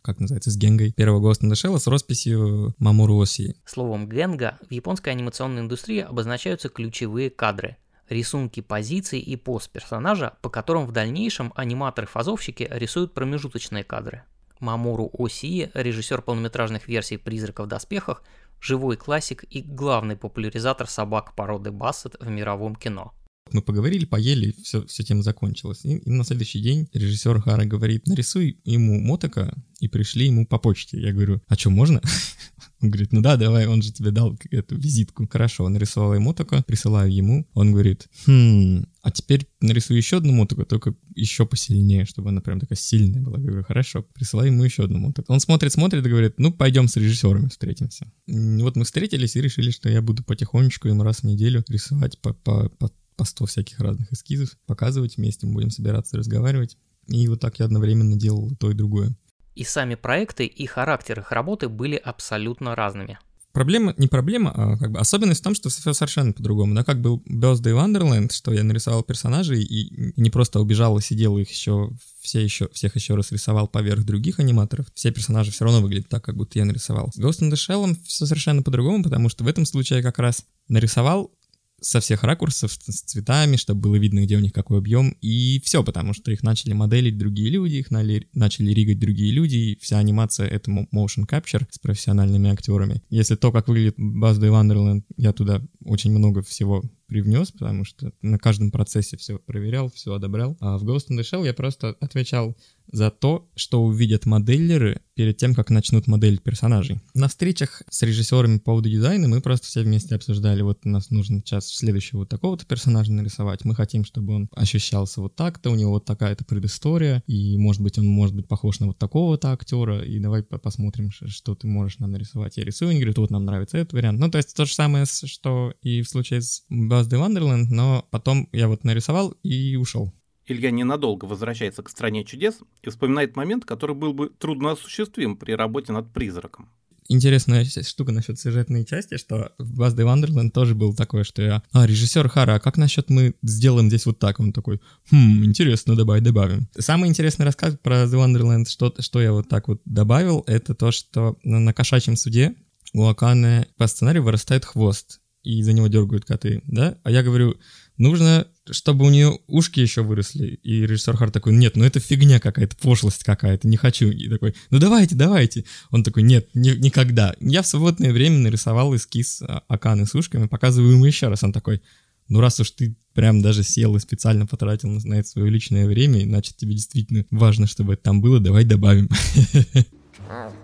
как называется, с Генгой первого Ghost in the Shell с росписью Мамуру Оси.
Словом Генга в японской анимационной индустрии обозначаются ключевые кадры, рисунки позиций и поз персонажа, по которым в дальнейшем аниматоры-фазовщики рисуют промежуточные кадры. Мамору Осии, режиссер полнометражных версий «Призрака в доспехах», живой классик и главный популяризатор собак породы Бассет в мировом кино.
Мы поговорили, поели, все, все тем закончилось. И, и на следующий день режиссер Хара говорит, нарисуй ему мотока и пришли ему по почте. Я говорю, а что, можно? Он говорит, ну да, давай, он же тебе дал эту визитку. Хорошо, нарисовал ему мотока, присылаю ему. Он говорит, хм, а теперь нарисую еще одну мотоку, только еще посильнее, чтобы она прям такая сильная была. Я говорю, хорошо, присылаю ему еще одну мотоку. Он смотрит, смотрит и говорит, ну, пойдем с режиссерами встретимся. Вот мы встретились и решили, что я буду потихонечку ему раз в неделю рисовать по, по, по по 100 всяких разных эскизов, показывать вместе, мы будем собираться разговаривать. И вот так я одновременно делал то и другое.
И сами проекты, и характер их работы были абсолютно разными.
Проблема, не проблема, а как бы особенность в том, что все совершенно по-другому. Да, как был Birthday Wonderland, что я нарисовал персонажей и, не просто убежал и сидел их еще, все еще, всех еще раз рисовал поверх других аниматоров. Все персонажи все равно выглядят так, как будто я нарисовал. С Ghost in the Shell все совершенно по-другому, потому что в этом случае я как раз нарисовал со всех ракурсов, с цветами, чтобы было видно, где у них какой объем, и все, потому что их начали моделить другие люди, их начали ригать другие люди, и вся анимация — это motion capture с профессиональными актерами. Если то, как выглядит Buzz the Wonderland, я туда очень много всего привнес, потому что на каждом процессе все проверял, все одобрял. А в Ghost in the Shell я просто отвечал за то, что увидят моделлеры перед тем, как начнут модель персонажей. На встречах с режиссерами по аудиодизайну мы просто все вместе обсуждали, вот у нас нужно сейчас следующего вот такого-то персонажа нарисовать, мы хотим, чтобы он ощущался вот так-то, у него вот такая-то предыстория, и может быть он может быть похож на вот такого-то актера, и давай посмотрим, что ты можешь нам нарисовать. Я рисую, они говорят, вот нам нравится этот вариант. Ну, то есть то же самое, что и в случае с the Wonderland, но потом я вот нарисовал и ушел.
Илья ненадолго возвращается к стране чудес и вспоминает момент, который был бы трудно осуществим при работе над призраком.
интересная штука насчет сюжетной части, что в Buzz Wonderland тоже было такое, что я... А, режиссер Хара, а как насчет мы сделаем здесь вот так? Он такой, хм, интересно, давай добавим. Самый интересный рассказ про The Wonderland, что, что я вот так вот добавил, это то, что на кошачьем суде у Аканы по сценарию вырастает хвост, и за него дергают коты, да? А я говорю, нужно, чтобы у нее ушки еще выросли. И режиссер Харт такой, нет, ну это фигня какая-то, пошлость какая-то, не хочу. И такой, ну давайте, давайте. Он такой, нет, ни, никогда. Я в свободное время нарисовал эскиз а, Аканы с ушками, показываю ему еще раз. Он такой, ну раз уж ты прям даже сел и специально потратил на это свое личное время, значит тебе действительно важно, чтобы это там было, давай добавим.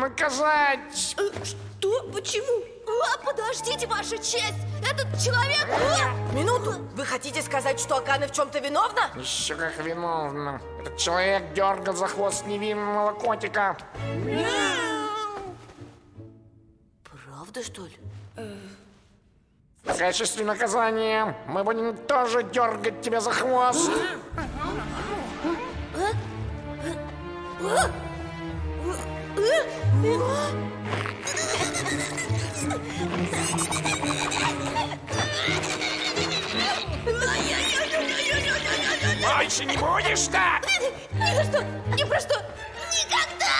Наказать!
Э, что? Почему? А, подождите, ваша честь! Этот человек... А!
Минуту! Вы хотите сказать, что Акана в чем-то виновна?
Еще как виновна. Этот человек дергал за хвост невинного котика.
Правда, что ли?
В качестве наказания мы будем тоже дергать тебя за хвост. Больше не будешь так?
Ни за что! Ни про что! Никогда!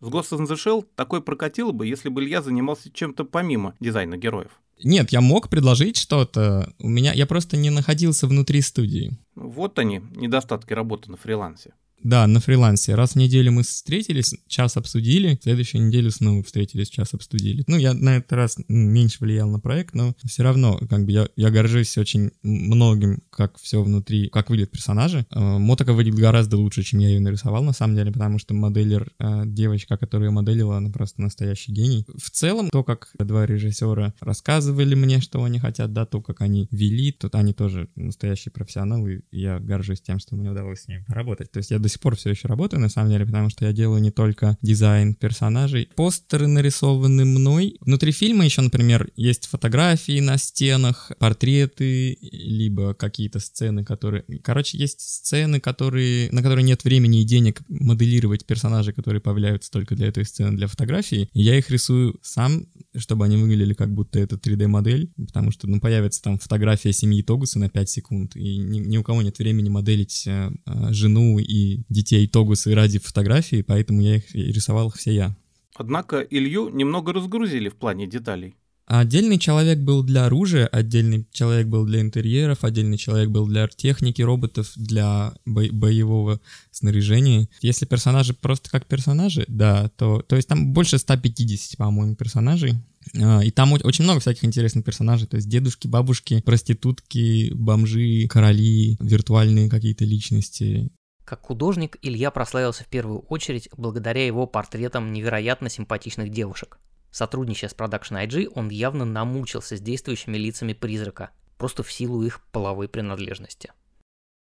С Ghost in the Shell такое прокатило бы, если бы Илья занимался чем-то помимо дизайна героев.
Нет, я мог предложить что-то. У меня я просто не находился внутри студии.
Вот они, недостатки работы на фрилансе.
Да, на фрилансе. Раз в неделю мы встретились, час обсудили, следующую неделю снова встретились, час обсудили. Ну, я на этот раз меньше влиял на проект, но все равно, как бы, я, я горжусь очень многим, как все внутри, как выглядят персонажи. Э, Мотока выглядит гораздо лучше, чем я ее нарисовал, на самом деле, потому что моделер, э, девочка, которую я моделила, она просто настоящий гений. В целом, то, как два режиссера рассказывали мне, что они хотят, да, то, как они вели, тут они тоже настоящие профессионалы, и я горжусь тем, что мне удалось с ним работать. То есть я до сих пор все еще работаю, на самом деле, потому что я делаю не только дизайн персонажей. Постеры нарисованы мной. Внутри фильма еще, например, есть фотографии на стенах, портреты, либо какие-то сцены, которые... Короче, есть сцены, которые... на которые нет времени и денег моделировать персонажей, которые появляются только для этой сцены, для фотографии. Я их рисую сам, чтобы они выглядели как будто это 3D-модель, потому что, ну, появится там фотография семьи Тогуса на 5 секунд, и ни, ни у кого нет времени моделить э, жену и детей Тогуса ради фотографии, поэтому я их рисовал их все я.
Однако Илью немного разгрузили в плане деталей.
Отдельный человек был для оружия, отдельный человек был для интерьеров, отдельный человек был для техники роботов, для бо- боевого снаряжения. Если персонажи просто как персонажи, да, то, то есть там больше 150, по-моему, персонажей. А, И там очень много всяких интересных персонажей, то есть дедушки, бабушки, проститутки, бомжи, короли, виртуальные какие-то личности.
Как художник Илья прославился в первую очередь благодаря его портретам невероятно симпатичных девушек. Сотрудничая с Production IG, он явно намучился с действующими лицами призрака, просто в силу их половой принадлежности.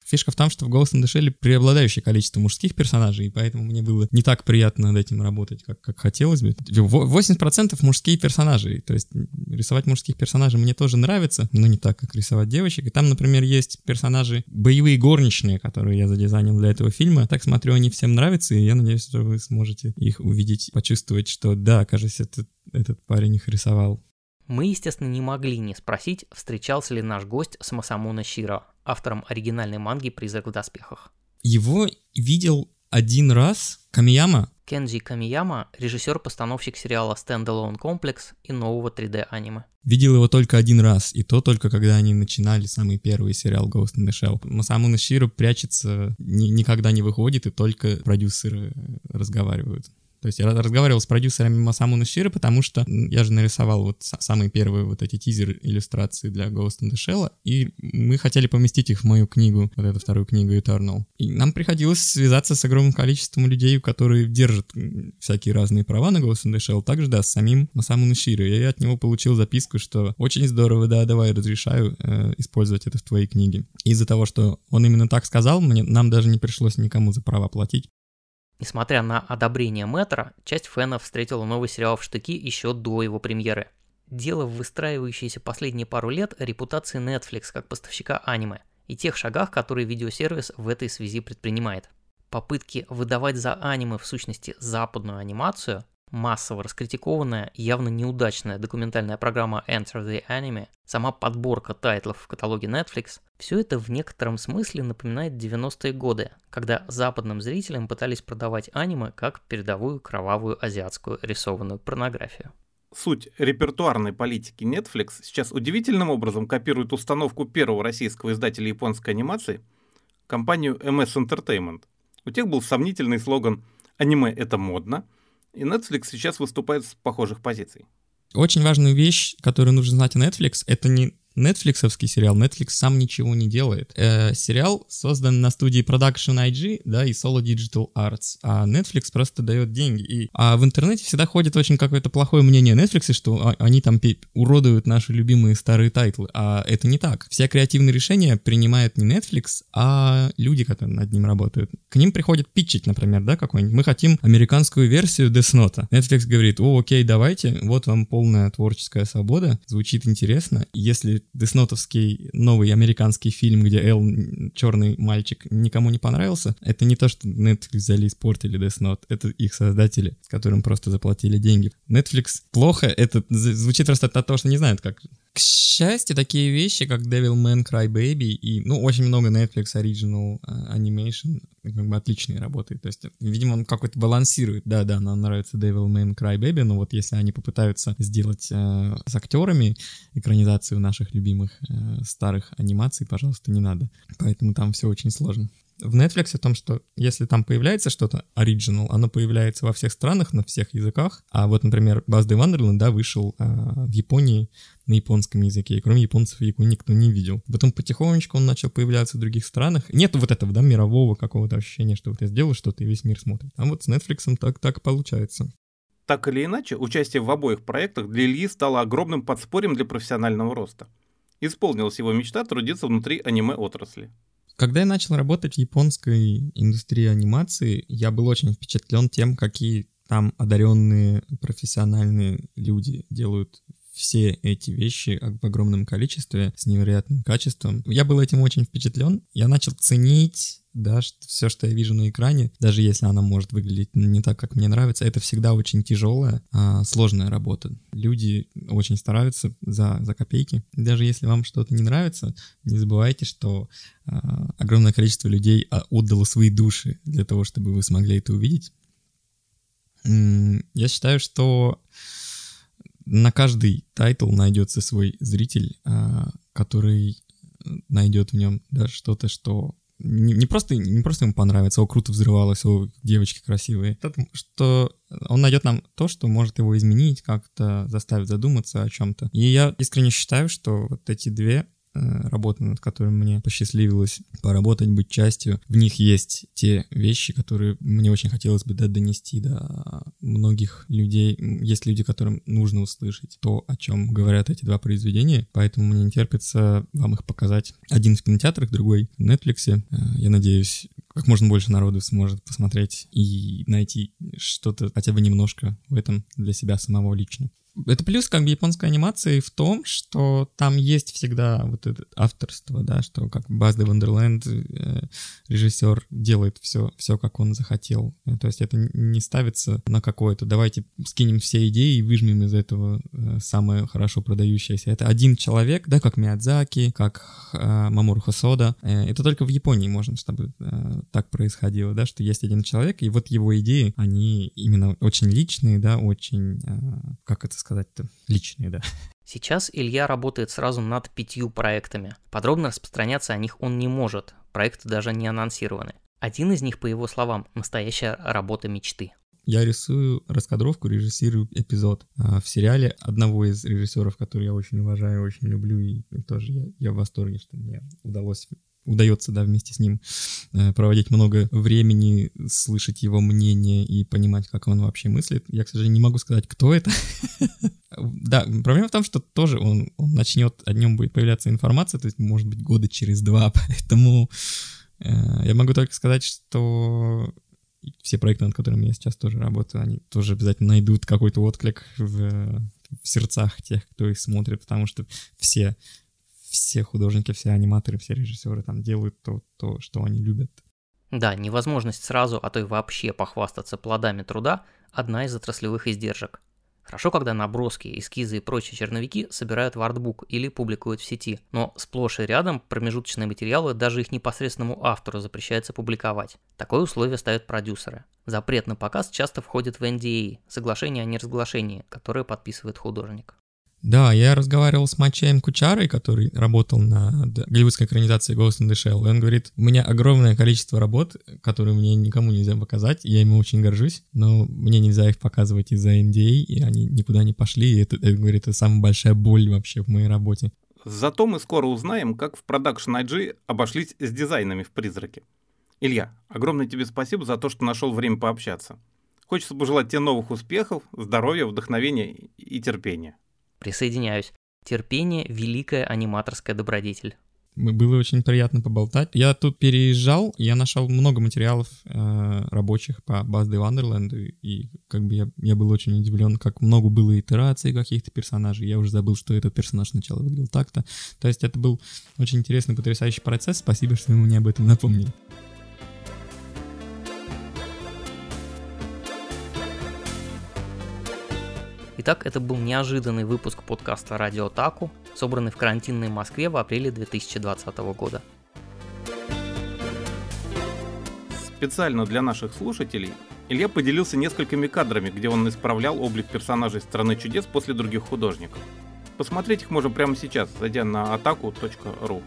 Фишка в том, что в in the Shell преобладающее количество мужских персонажей, и поэтому мне было не так приятно над этим работать, как, как хотелось бы. Во- 80% мужские персонажи, то есть рисовать мужских персонажей мне тоже нравится, но не так, как рисовать девочек. И там, например, есть персонажи боевые горничные, которые я задизайнил для этого фильма. Так смотрю, они всем нравятся, и я надеюсь, что вы сможете их увидеть, почувствовать, что да, кажется, этот, этот парень их рисовал.
Мы, естественно, не могли не спросить, встречался ли наш гость с Масамуна Широ, автором оригинальной манги «Призрак в доспехах».
Его видел один раз Камияма,
Кенджи Камияма – режиссер-постановщик сериала Standalone Complex и нового 3D-аниме.
Видел его только один раз, и то только когда они начинали самый первый сериал Ghost in the Shell. Масаму Наширо прячется, ни- никогда не выходит, и только продюсеры разговаривают. То есть я разговаривал с продюсерами Масаму Наширо, потому что я же нарисовал вот са- самые первые вот эти тизеры иллюстрации для Ghost in the Shell, и мы хотели поместить их в мою книгу, вот эту вторую книгу Eternal. И нам приходилось связаться с огромным количеством людей, которые держат всякие разные права на Ghost in the Shell, также, да, с самим Масаму Наширо. И я от него получил записку, что очень здорово, да, давай, разрешаю э, использовать это в твоей книге. Из-за того, что он именно так сказал, мне, нам даже не пришлось никому за права платить.
Несмотря на одобрение Мэтра, часть фенов встретила новый сериал в штыки еще до его премьеры. Дело в выстраивающейся последние пару лет репутации Netflix как поставщика аниме и тех шагах, которые видеосервис в этой связи предпринимает. попытки выдавать за аниме в сущности западную анимацию, массово раскритикованная, явно неудачная документальная программа Enter the Anime, сама подборка тайтлов в каталоге Netflix, все это в некотором смысле напоминает 90-е годы, когда западным зрителям пытались продавать аниме как передовую кровавую азиатскую рисованную порнографию.
Суть репертуарной политики Netflix сейчас удивительным образом копирует установку первого российского издателя японской анимации, компанию MS Entertainment. У тех был сомнительный слоган «Аниме – это модно», и Netflix сейчас выступает с похожих позиций.
Очень важную вещь, которую нужно знать о Netflix, это не Netflixовский сериал, Netflix сам ничего не делает. Э, сериал создан на студии Production IG, да, и Solo Digital Arts, а Netflix просто дает деньги. И, а в интернете всегда ходит очень какое-то плохое мнение Netflix, что они там уродуют наши любимые старые тайтлы, а это не так. Все креативные решения принимает не Netflix, а люди, которые над ним работают. К ним приходит pitch'ить, например, да, какой-нибудь. Мы хотим американскую версию Death Note. Netflix говорит, о, окей, давайте, вот вам полная творческая свобода, звучит интересно. Если Death Note'овский новый американский фильм, где L, черный мальчик, никому не понравился, это не то, что Netflix взяли и испортили Note, это их создатели, которым просто заплатили деньги. Netflix плохо, это звучит просто от того, что не знают, как к счастью, такие вещи, как Devil May Cry Baby и, ну, очень много Netflix Original uh, Animation как бы отличные работают. То есть, видимо, он какой-то балансирует. Да-да, нам нравится Devil May Cry Baby, но вот если они попытаются сделать э, с актерами экранизацию наших любимых э, старых анимаций, пожалуйста, не надо. Поэтому там все очень сложно в Netflix о том, что если там появляется что-то оригинал, оно появляется во всех странах, на всех языках. А вот, например, the Wonderland, да, вышел а, в Японии на японском языке, и кроме японцев его никто не видел. Потом потихонечку он начал появляться в других странах. Нет вот этого, да, мирового какого-то ощущения, что вот я сделал что-то, и весь мир смотрит. А вот с Netflix так, так получается.
Так или иначе, участие в обоих проектах для Ильи стало огромным подспорьем для профессионального роста. Исполнилась его мечта трудиться внутри аниме-отрасли.
Когда я начал работать в японской индустрии анимации, я был очень впечатлен тем, какие там одаренные профессиональные люди делают все эти вещи в огромном количестве, с невероятным качеством. Я был этим очень впечатлен. Я начал ценить да, что все, что я вижу на экране, даже если она может выглядеть не так, как мне нравится, это всегда очень тяжелая, а, сложная работа. Люди очень стараются за, за копейки. Даже если вам что-то не нравится, не забывайте, что а, огромное количество людей а, отдало свои души для того, чтобы вы смогли это увидеть. Я считаю, что на каждый тайтл найдется свой зритель, а, который найдет в нем да, что-то, что не, не, просто, не просто ему понравится, о, круто взрывалось, о, девочки красивые, что он найдет нам то, что может его изменить, как-то заставить задуматься о чем-то. И я искренне считаю, что вот эти две работы, над которыми мне посчастливилось поработать, быть частью. В них есть те вещи, которые мне очень хотелось бы да, донести до многих людей. Есть люди, которым нужно услышать то, о чем говорят эти два произведения, поэтому мне не терпится вам их показать. Один в кинотеатрах, другой в Netflix. Э, я надеюсь, как можно больше народу сможет посмотреть и найти что-то хотя бы немножко в этом для себя самого лично. Это плюс как бы японской анимации в том, что там есть всегда вот это авторство, да, что как Базда Вандерленд, э, режиссер делает все, все, как он захотел. Э, то есть это не ставится на какое-то, давайте скинем все идеи и выжмем из этого э, самое хорошо продающееся. Это один человек, да, как Миядзаки, как э, Мамору Хосода. Э, это только в Японии можно, чтобы э, так происходило, да, что есть один человек, и вот его идеи, они именно очень личные, да, очень, э, как это сказать-то, личные, да.
Сейчас Илья работает сразу над пятью проектами. Подробно распространяться о них он не может, проекты даже не анонсированы. Один из них, по его словам, настоящая работа мечты.
Я рисую раскадровку, режиссирую эпизод а, в сериале одного из режиссеров, который я очень уважаю, очень люблю, и тоже я, я в восторге, что мне удалось удается, да, вместе с ним э, проводить много времени, слышать его мнение и понимать, как он вообще мыслит. Я, к сожалению, не могу сказать, кто это. Да, проблема в том, что тоже он, он начнет, о нем будет появляться информация, то есть, может быть, года через два, поэтому э, я могу только сказать, что все проекты, над которыми я сейчас тоже работаю, они тоже обязательно найдут какой-то отклик в, в сердцах тех, кто их смотрит, потому что все все художники, все аниматоры, все режиссеры там делают то, то, что они любят.
Да, невозможность сразу, а то и вообще похвастаться плодами труда – одна из отраслевых издержек. Хорошо, когда наброски, эскизы и прочие черновики собирают в артбук или публикуют в сети, но сплошь и рядом промежуточные материалы даже их непосредственному автору запрещается публиковать. Такое условие ставят продюсеры. Запрет на показ часто входит в NDA – соглашение о неразглашении, которое подписывает художник.
Да, я разговаривал с Мачаем Кучарой, который работал над голливудской экранизацией Ghost in the Shell, и он говорит, у меня огромное количество работ, которые мне никому нельзя показать, я ими очень горжусь, но мне нельзя их показывать из-за NDA, и они никуда не пошли, и это, это, говорит, это самая большая боль вообще в моей работе.
Зато мы скоро узнаем, как в Production IG обошлись с дизайнами в «Призраке». Илья, огромное тебе спасибо за то, что нашел время пообщаться. Хочется пожелать тебе новых успехов, здоровья, вдохновения и терпения.
Присоединяюсь. Терпение – великая аниматорская добродетель.
Было очень приятно поболтать. Я тут переезжал, я нашел много материалов э, рабочих по Buzz the и, и как бы я, я был очень удивлен, как много было итераций каких-то персонажей. Я уже забыл, что этот персонаж сначала выглядел так-то. То есть это был очень интересный, потрясающий процесс. Спасибо, что вы мне об этом напомнили.
Итак, это был неожиданный выпуск подкаста «Радио Таку», собранный в карантинной Москве в апреле 2020 года.
Специально для наших слушателей Илья поделился несколькими кадрами, где он исправлял облик персонажей «Страны чудес» после других художников. Посмотреть их можно прямо сейчас, зайдя на ataku.ru.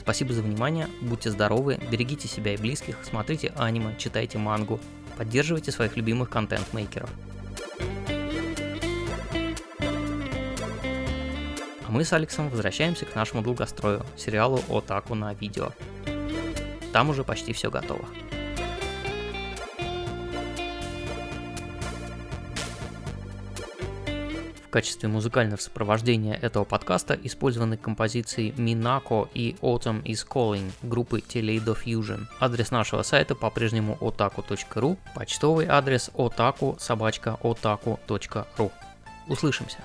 Спасибо за внимание, будьте здоровы, берегите себя и близких, смотрите аниме, читайте мангу, Поддерживайте своих любимых контент-мейкеров. А мы с Алексом возвращаемся к нашему долгострою, сериалу «Отаку» на видео. Там уже почти все готово. В качестве музыкального сопровождения этого подкаста использованы композиции Minako и Autumn is Calling группы Toledo Fusion. Адрес нашего сайта по-прежнему otaku.ru, почтовый адрес otaku собачка otaku.ru. Услышимся!